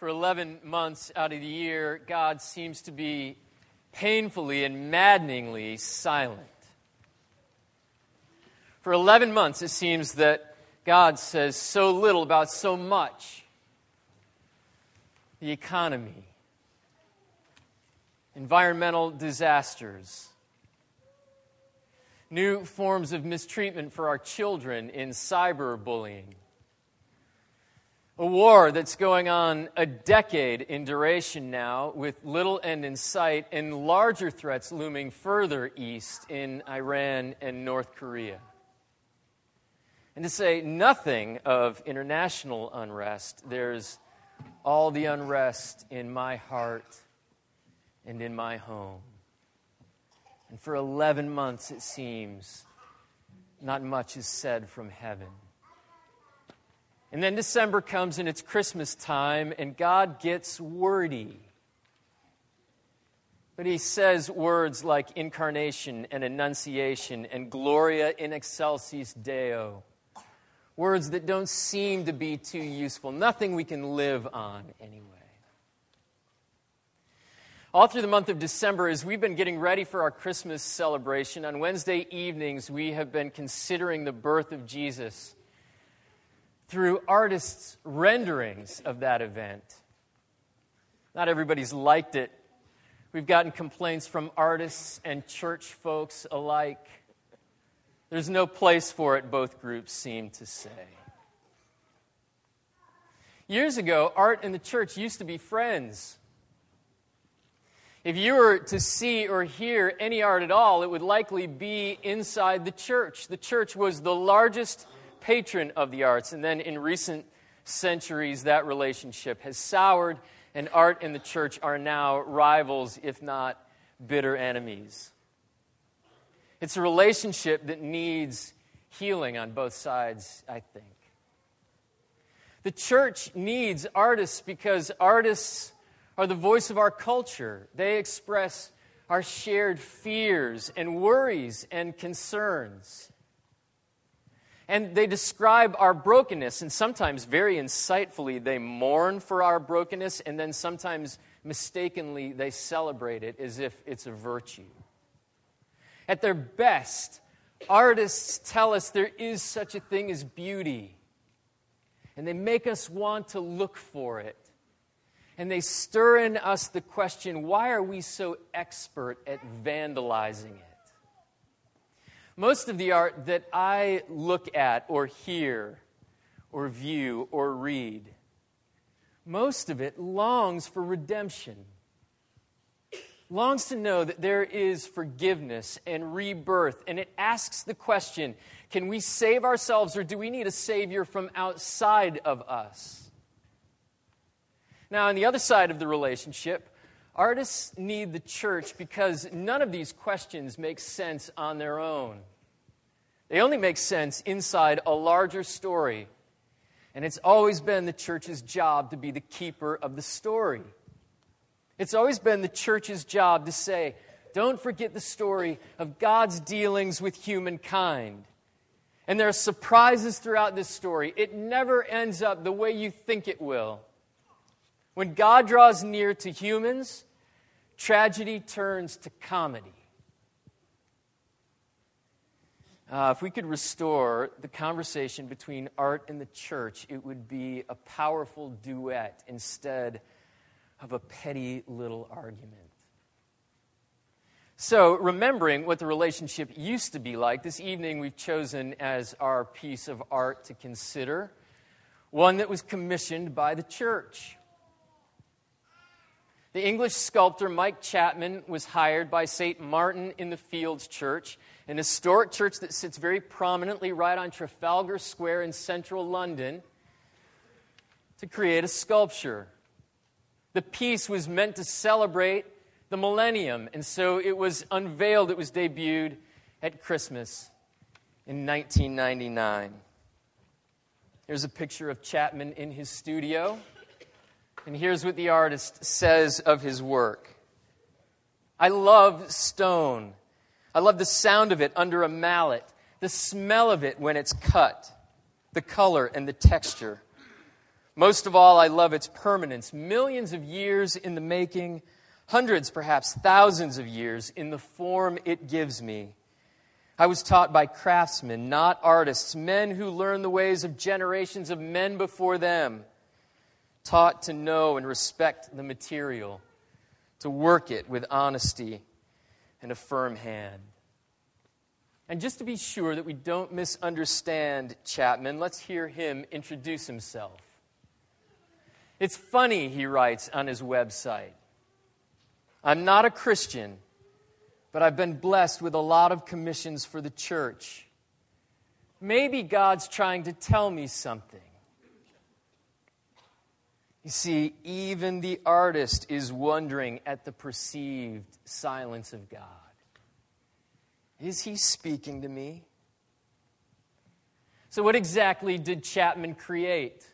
For 11 months out of the year, God seems to be painfully and maddeningly silent. For 11 months, it seems that God says so little about so much the economy, environmental disasters, new forms of mistreatment for our children in cyberbullying a war that's going on a decade in duration now, with little end in sight, and larger threats looming further east in Iran and North Korea. And to say nothing of international unrest, there's all the unrest in my heart and in my home. And for 11 months, it seems, not much is said from heaven. And then December comes and it's Christmas time, and God gets wordy. But he says words like incarnation and annunciation and gloria in excelsis Deo. Words that don't seem to be too useful, nothing we can live on anyway. All through the month of December, as we've been getting ready for our Christmas celebration, on Wednesday evenings, we have been considering the birth of Jesus through artists' renderings of that event. Not everybody's liked it. We've gotten complaints from artists and church folks alike. There's no place for it, both groups seem to say. Years ago, art and the church used to be friends. If you were to see or hear any art at all, it would likely be inside the church. The church was the largest patron of the arts. And then in recent centuries, that relationship has soured, and art and the church are now rivals, if not bitter enemies. It's a relationship that needs healing on both sides, I think. The church needs artists because artists are the voice of our culture. They express our shared fears and worries and concerns. And they describe our brokenness, and sometimes very insightfully, they mourn for our brokenness, and then sometimes mistakenly, they celebrate it as if it's a virtue. At their best, artists tell us there is such a thing as beauty, and they make us want to look for it. And they stir in us the question why are we so expert at vandalizing it? Most of the art that I look at or hear or view or read, most of it longs for redemption, longs to know that there is forgiveness and rebirth. And it asks the question can we save ourselves or do we need a Savior from outside of us? Now, on the other side of the relationship, artists need the church because none of these questions make sense on their own. They only make sense inside a larger story. And it's always been the church's job to be the keeper of the story. It's always been the church's job to say, don't forget the story of God's dealings with humankind. And there are surprises throughout this story. It never ends up the way you think it will. When God draws near to humans, tragedy turns to comedy. Uh, if we could restore the conversation between art and the church, it would be a powerful duet instead of a petty little argument. So, remembering what the relationship used to be like, this evening we've chosen as our piece of art to consider one that was commissioned by the church. The English sculptor Mike Chapman was hired by St. Martin in the Fields Church an historic church that sits very prominently right on Trafalgar Square in central London, to create a sculpture. The piece was meant to celebrate the millennium, and so it was unveiled, it was debuted at Christmas in 1999. Here's a picture of Chapman in his studio, and here's what the artist says of his work I love stone I love the sound of it under a mallet, the smell of it when it's cut, the color and the texture. Most of all, I love its permanence. Millions of years in the making, hundreds, perhaps thousands of years in the form it gives me. I was taught by craftsmen, not artists, men who learned the ways of generations of men before them, taught to know and respect the material, to work it with honesty and a firm hand. And just to be sure that we don't misunderstand Chapman, let's hear him introduce himself. It's funny, he writes on his website. I'm not a Christian, but I've been blessed with a lot of commissions for the church. Maybe God's trying to tell me something. You see, even the artist is wondering at the perceived silence of God. Is he speaking to me? So, what exactly did Chapman create?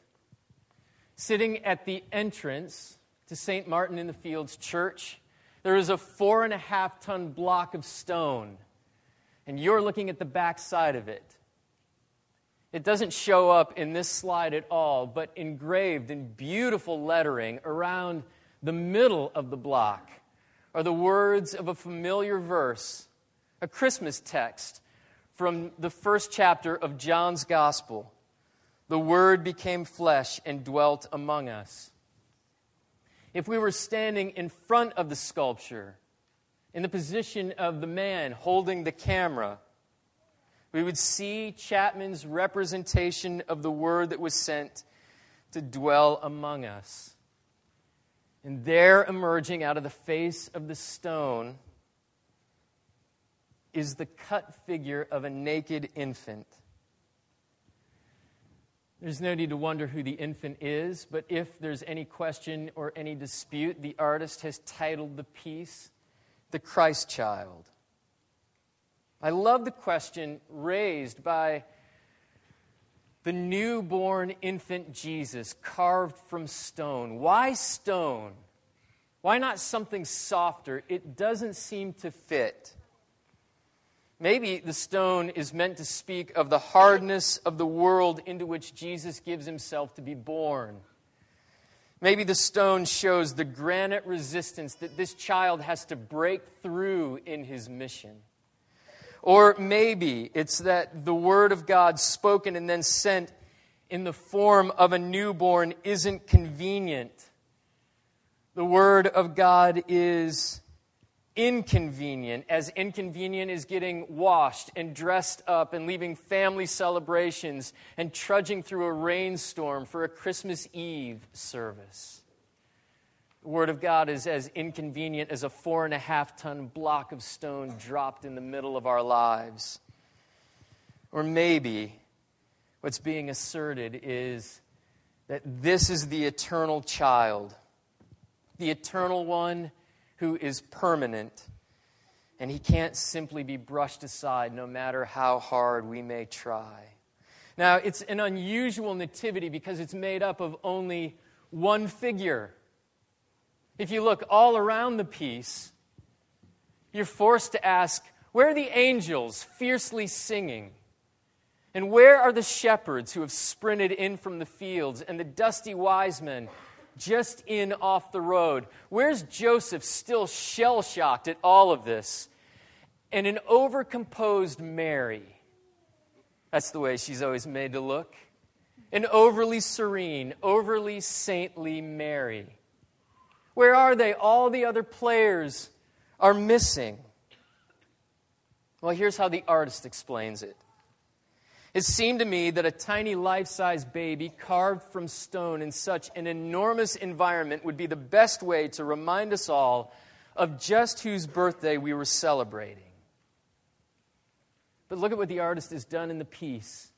Sitting at the entrance to St. Martin in the Fields Church, there is a four and a half ton block of stone, and you're looking at the back side of it. It doesn't show up in this slide at all, but engraved in beautiful lettering around the middle of the block are the words of a familiar verse a Christmas text from the first chapter of John's Gospel. The Word became flesh and dwelt among us. If we were standing in front of the sculpture, in the position of the man holding the camera, we would see Chapman's representation of the Word that was sent to dwell among us. And there, emerging out of the face of the stone, is the cut figure of a naked infant. There's no need to wonder who the infant is, but if there's any question or any dispute, the artist has titled the piece The Christ Child. I love the question raised by the newborn infant Jesus carved from stone. Why stone? Why not something softer? It doesn't seem to fit. Maybe the stone is meant to speak of the hardness of the world into which Jesus gives himself to be born. Maybe the stone shows the granite resistance that this child has to break through in his mission. Or maybe it's that the Word of God spoken and then sent in the form of a newborn isn't convenient. The Word of God is inconvenient, as inconvenient as getting washed and dressed up and leaving family celebrations and trudging through a rainstorm for a Christmas Eve service. The Word of God is as inconvenient as a four and a half ton block of stone dropped in the middle of our lives. Or maybe what's being asserted is that this is the eternal child, the eternal one who is permanent, and he can't simply be brushed aside no matter how hard we may try. Now, it's an unusual nativity because it's made up of only one figure. If you look all around the piece, you're forced to ask where are the angels fiercely singing? And where are the shepherds who have sprinted in from the fields and the dusty wise men just in off the road? Where's Joseph still shell shocked at all of this? And an overcomposed Mary. That's the way she's always made to look. An overly serene, overly saintly Mary. Where are they? All the other players are missing. Well, here's how the artist explains it. It seemed to me that a tiny life size baby carved from stone in such an enormous environment would be the best way to remind us all of just whose birthday we were celebrating. But look at what the artist has done in the piece.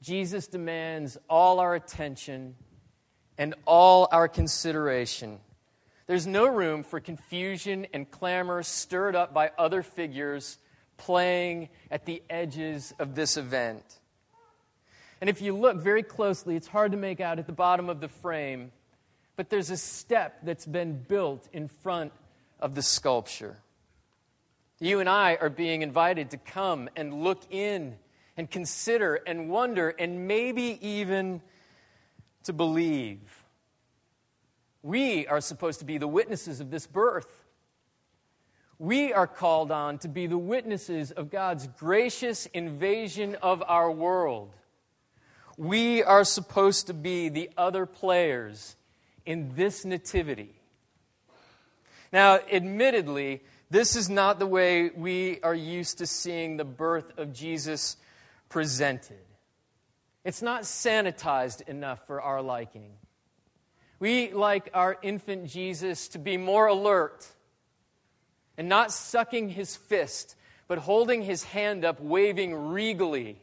Jesus demands all our attention and all our consideration. There's no room for confusion and clamor stirred up by other figures playing at the edges of this event. And if you look very closely, it's hard to make out at the bottom of the frame, but there's a step that's been built in front of the sculpture. You and I are being invited to come and look in and consider and wonder and maybe even to believe. We are supposed to be the witnesses of this birth. We are called on to be the witnesses of God's gracious invasion of our world. We are supposed to be the other players in this nativity. Now, admittedly, this is not the way we are used to seeing the birth of Jesus presented. It's not sanitized enough for our liking. We like our infant Jesus to be more alert and not sucking his fist, but holding his hand up, waving regally.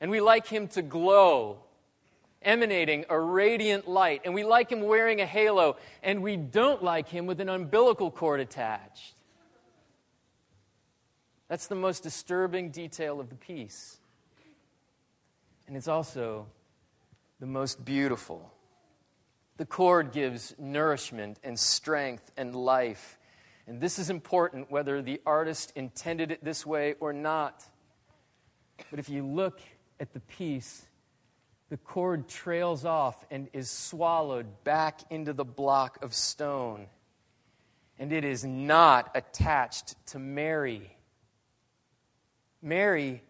And we like him to glow emanating a radiant light, and we like him wearing a halo, and we don't like him with an umbilical cord attached. That's the most disturbing detail of the piece. And it's also the most beautiful. The cord gives nourishment and strength and life. And this is important whether the artist intended it this way or not. But if you look at the piece, the cord trails off and is swallowed back into the block of stone. And it is not attached to Mary. Mary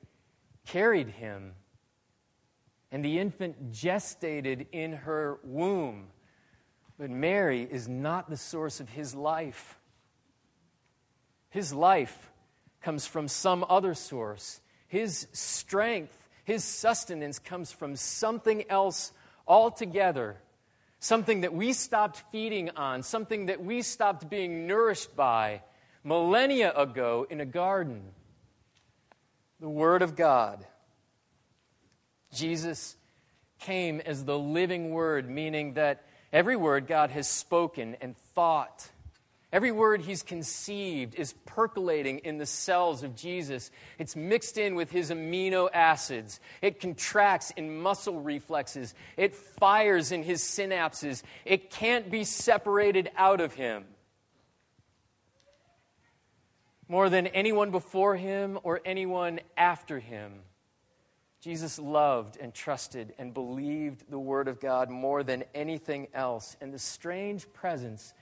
carried him, and the infant gestated in her womb. But Mary is not the source of his life. His life comes from some other source. His strength his sustenance comes from something else altogether, something that we stopped feeding on, something that we stopped being nourished by millennia ago in a garden. The Word of God. Jesus came as the living Word, meaning that every word God has spoken and thought Every word he's conceived is percolating in the cells of Jesus. It's mixed in with his amino acids. It contracts in muscle reflexes. It fires in his synapses. It can't be separated out of him. More than anyone before him or anyone after him, Jesus loved and trusted and believed the Word of God more than anything else. And the strange presence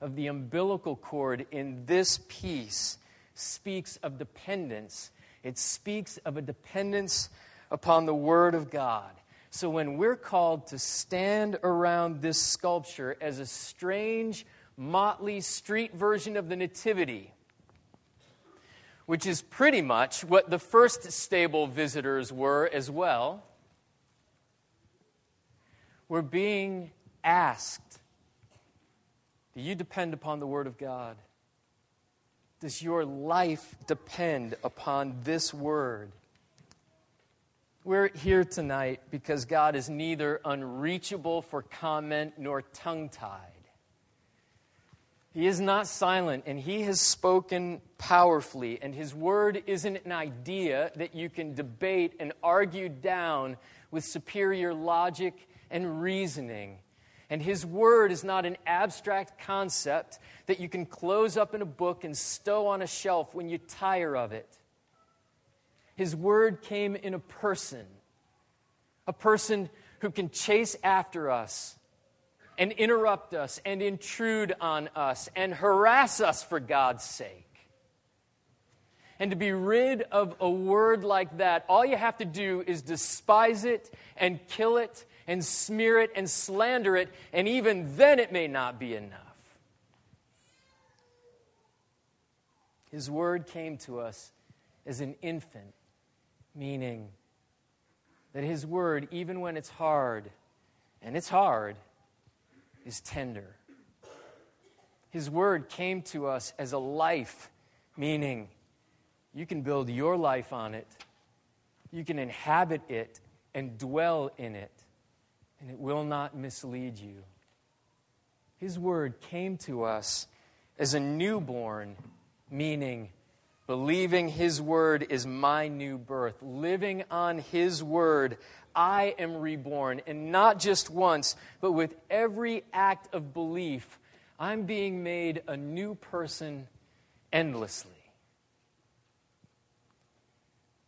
of the umbilical cord in this piece speaks of dependence. It speaks of a dependence upon the Word of God. So when we're called to stand around this sculpture as a strange, motley street version of the Nativity, which is pretty much what the first stable visitors were as well, we're being asked do you depend upon the Word of God? Does your life depend upon this Word? We're here tonight because God is neither unreachable for comment nor tongue tied. He is not silent, and He has spoken powerfully, and His word isn't an idea that you can debate and argue down with superior logic and reasoning. And His Word is not an abstract concept that you can close up in a book and stow on a shelf when you tire of it. His Word came in a person, a person who can chase after us and interrupt us and intrude on us and harass us for God's sake. And to be rid of a word like that, all you have to do is despise it and kill it and smear it and slander it, and even then it may not be enough. His word came to us as an infant, meaning that His word, even when it's hard, and it's hard, is tender. His word came to us as a life, meaning you can build your life on it, you can inhabit it and dwell in it and it will not mislead you. His word came to us as a newborn, meaning believing His word is my new birth. Living on His word, I am reborn. And not just once, but with every act of belief, I'm being made a new person endlessly.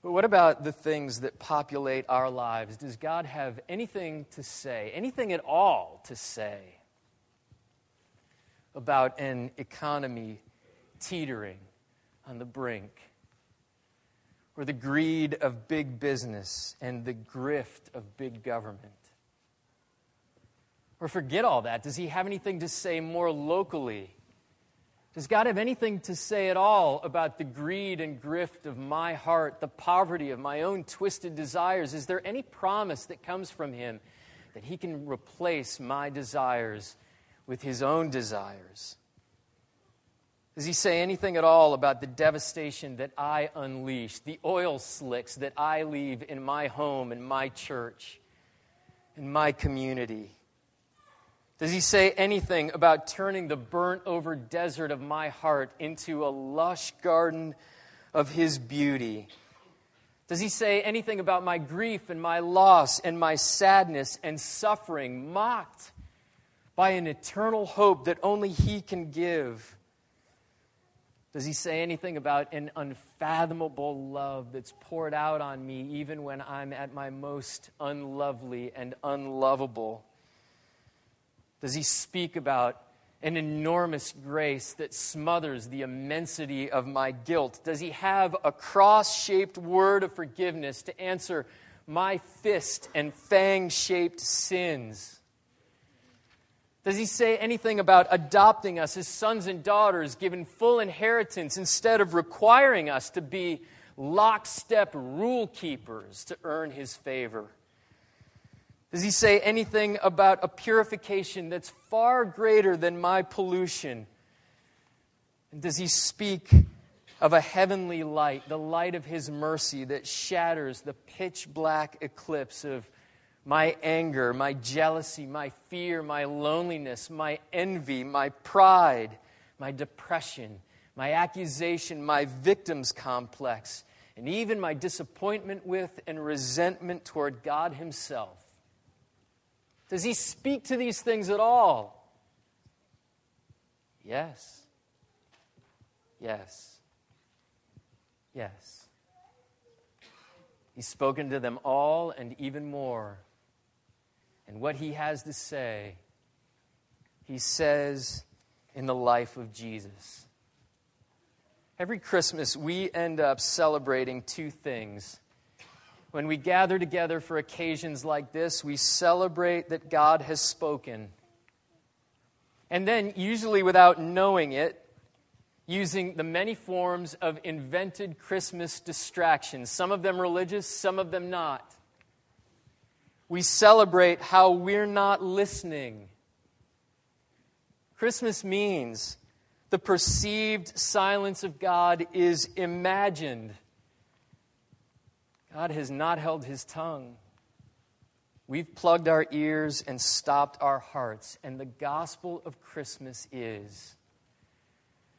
But what about the things that populate our lives? Does God have anything to say, anything at all to say about an economy teetering on the brink? Or the greed of big business and the grift of big government? Or forget all that. Does he have anything to say more locally? Does God have anything to say at all about the greed and grift of my heart, the poverty of my own twisted desires? Is there any promise that comes from him that he can replace my desires with his own desires? Does he say anything at all about the devastation that I unleash, the oil slicks that I leave in my home, in my church, in my community? Does he say anything about turning the burnt over desert of my heart into a lush garden of his beauty? Does he say anything about my grief and my loss and my sadness and suffering, mocked by an eternal hope that only he can give? Does he say anything about an unfathomable love that's poured out on me even when I'm at my most unlovely and unlovable? Does he speak about an enormous grace that smothers the immensity of my guilt? Does he have a cross shaped word of forgiveness to answer my fist and fang shaped sins? Does he say anything about adopting us as sons and daughters, given full inheritance, instead of requiring us to be lockstep rule keepers to earn his favor? Does he say anything about a purification that's far greater than my pollution? And does he speak of a heavenly light, the light of his mercy that shatters the pitch black eclipse of my anger, my jealousy, my fear, my loneliness, my envy, my pride, my depression, my accusation, my victim's complex, and even my disappointment with and resentment toward God Himself? Does he speak to these things at all? Yes. Yes. Yes. He's spoken to them all and even more. And what he has to say, he says in the life of Jesus. Every Christmas, we end up celebrating two things when we gather together for occasions like this, we celebrate that God has spoken. And then, usually without knowing it, using the many forms of invented Christmas distractions, some of them religious, some of them not. We celebrate how we're not listening. Christmas means the perceived silence of God is imagined God has not held his tongue. We've plugged our ears and stopped our hearts. And the gospel of Christmas is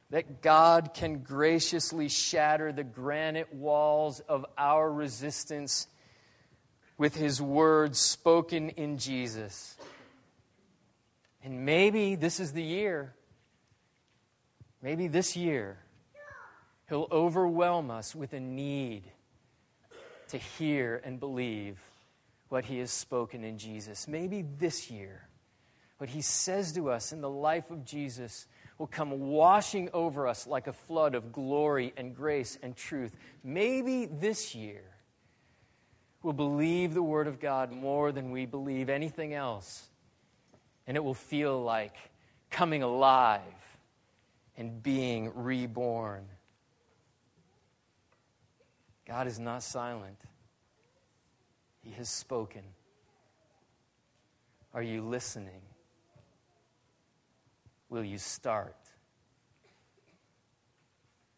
that God can graciously shatter the granite walls of our resistance with his words spoken in Jesus. And maybe this is the year, maybe this year, he'll overwhelm us with a need to hear and believe what he has spoken in Jesus. Maybe this year, what he says to us in the life of Jesus will come washing over us like a flood of glory and grace and truth. Maybe this year, we'll believe the Word of God more than we believe anything else. And it will feel like coming alive and being reborn. God is not silent, He has spoken. Are you listening? Will you start?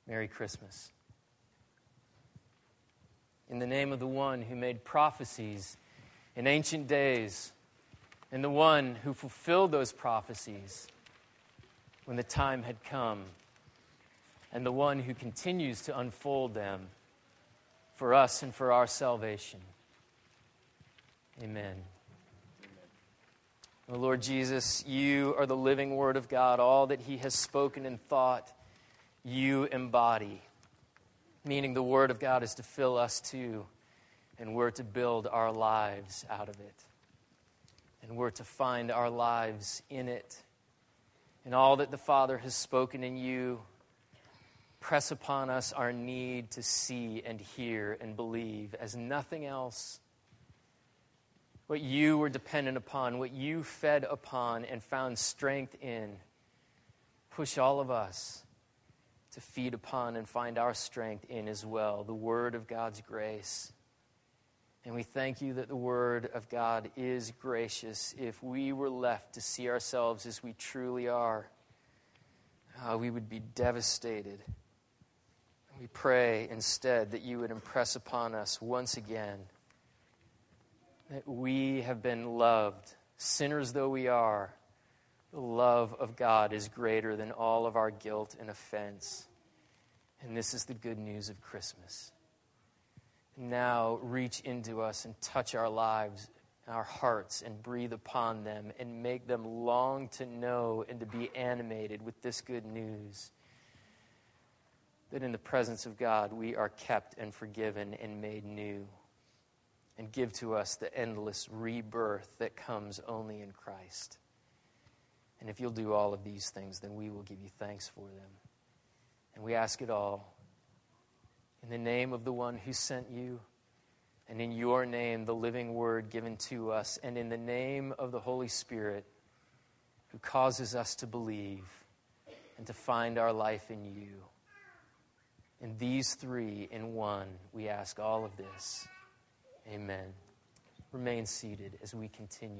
Merry Christmas. In the name of the one who made prophecies in ancient days, and the one who fulfilled those prophecies when the time had come, and the one who continues to unfold them for us and for our salvation. Amen. Oh, Lord Jesus, you are the living Word of God. All that He has spoken and thought, you embody. Meaning the Word of God is to fill us too, and we're to build our lives out of it. And we're to find our lives in it. And all that the Father has spoken in you, press upon us our need to see and hear and believe as nothing else. What you were dependent upon, what you fed upon and found strength in, push all of us to feed upon and find our strength in as well the Word of God's grace. And we thank you that the Word of God is gracious. If we were left to see ourselves as we truly are, uh, we would be devastated. We pray instead that you would impress upon us once again that we have been loved, sinners though we are the love of God is greater than all of our guilt and offense. And this is the good news of Christmas. Now reach into us and touch our lives, our hearts, and breathe upon them and make them long to know and to be animated with this good news that in the presence of God we are kept and forgiven and made new. And give to us the endless rebirth that comes only in Christ. And if you'll do all of these things, then we will give you thanks for them. And we ask it all in the name of the one who sent you, and in your name, the living word given to us, and in the name of the Holy Spirit who causes us to believe and to find our life in you. In these three in one, we ask all of this. Amen. Remain seated as we continue.